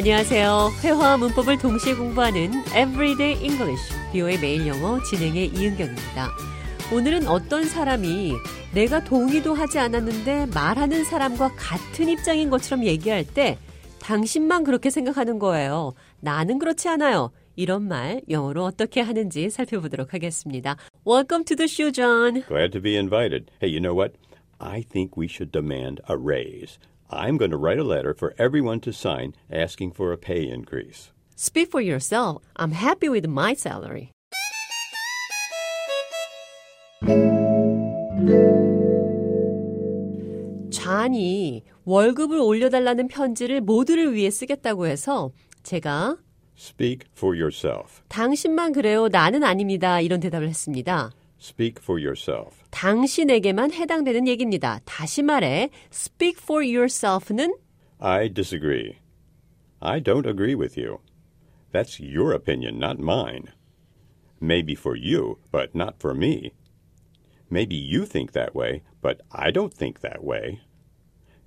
안녕하세요. 회화와 문법을 동시에 공부하는 Everyday English, 비오의 매일 영어 진행의 이은경입니다. 오늘은 어떤 사람이 내가 동의도 하지 않았는데 말하는 사람과 같은 입장인 것처럼 얘기할 때 당신만 그렇게 생각하는 거예요. 나는 그렇지 않아요. 이런 말 영어로 어떻게 하는지 살펴보도록 하겠습니다. Welcome to the show, John. Glad to be invited. Hey, you know what? I think we should demand a raise. I'm going to write a letter for everyone to sign asking for a pay increase. Speak for yourself. I'm happy with my salary. 잔이 월급을 올려달라는 편지를 모두를 위해 쓰겠다고 해서 제가 Speak for yourself. 당신만 그래요. 나는 아닙니다. 이런 대답을 했습니다. Speak for yourself. 당신에게만 해당되는 얘기입니다. 다시 말해, speak for yourself는 I disagree. I don't agree with you. That's your opinion, not mine. Maybe for you, but not for me. Maybe you think that way, but I don't think that way.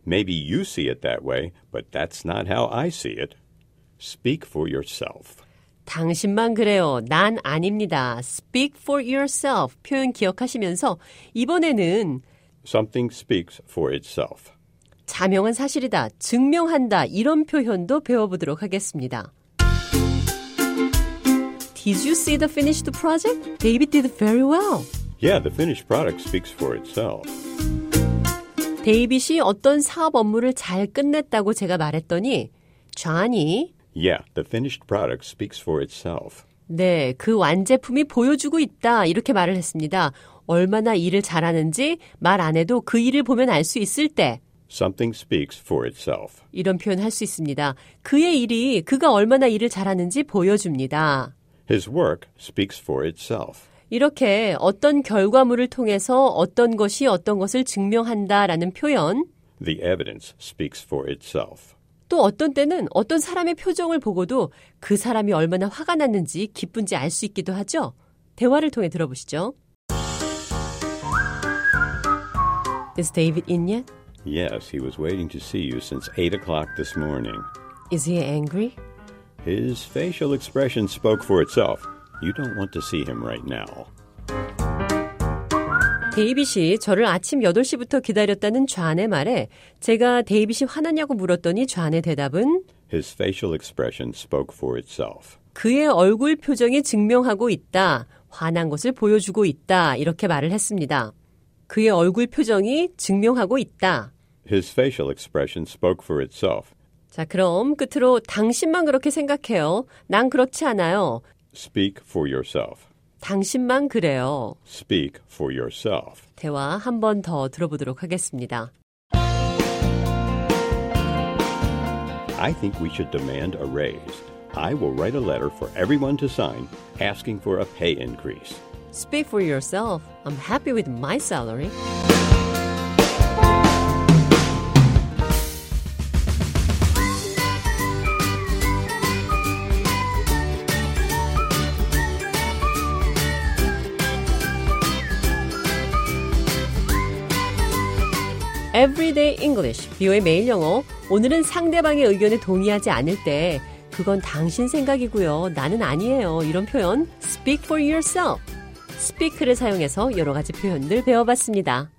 Maybe you see it that way, but that's not how I see it. Speak for yourself. 당신만 그래요. 난 아닙니다. speak for yourself 표현 기억하시면서 이번에는 Something speaks for itself. 자명한 사실이다, 증명한다 이런 표현도 배워보도록 하겠습니다. Did you see the finished project? David did very well. Yeah, the finished product speaks for itself. 데이빗이 어떤 사업 업무를 잘 끝냈다고 제가 말했더니 좌니 Yeah, the finished product speaks for itself. 네, 그 완제품이 보여주고 있다 이렇게 말을 했습니다. 얼마나 일을 잘하는지 말 안 해도 그 일을 보면 알 수 있을 때 Something speaks for itself. 이런 표현 할 수 있습니다. 그의 일이 그가 얼마나 일을 잘하는지 보여줍니다. His work speaks for itself. 이렇게 어떤 결과물을 통해서 어떤 것이 어떤 것을 증명한다라는 표현, The evidence speaks for itself. 또 어떤 때는 어떤 사람의 표정을 보고도 그 사람이 얼마나 화가 났는지 기쁜지 알 수 있기도 하죠. 대화를 통해 들어보시죠. Is David in yet? Yes, he was waiting to see you since 8 o'clock this morning. Is he angry? His facial expression spoke for itself. You don't want to see him right now. 데이빗이 저를 아침 8시부터 기다렸다는 좌안의 말에 제가 데이빗이 화났냐고 물었더니 좌안의 대답은 His facial expression spoke for itself. 그의 얼굴 표정이 증명하고 있다. 화난 것을 보여주고 있다. 이렇게 말을 했습니다. 그의 얼굴 표정이 증명하고 있다. His facial expression spoke for itself. 자, 그럼 끝으로 당신만 그렇게 생각해요. 난 그렇지 않아요. Speak for yourself. 당신만 그래요. Speak for yourself. 대화 한 번 더 들어보도록 하겠습니다. I think we should demand a raise. I will write a letter for everyone to sign asking for a pay increase. Speak for yourself. I'm happy with my salary. Everyday English, 비오의 매일 영어. 오늘은 상대방의 의견에 동의하지 않을 때 그건 당신 생각이고요. 나는 아니에요. 이런 표현 speak for yourself. speak를 사용해서 여러 가지 표현들 배워봤습니다.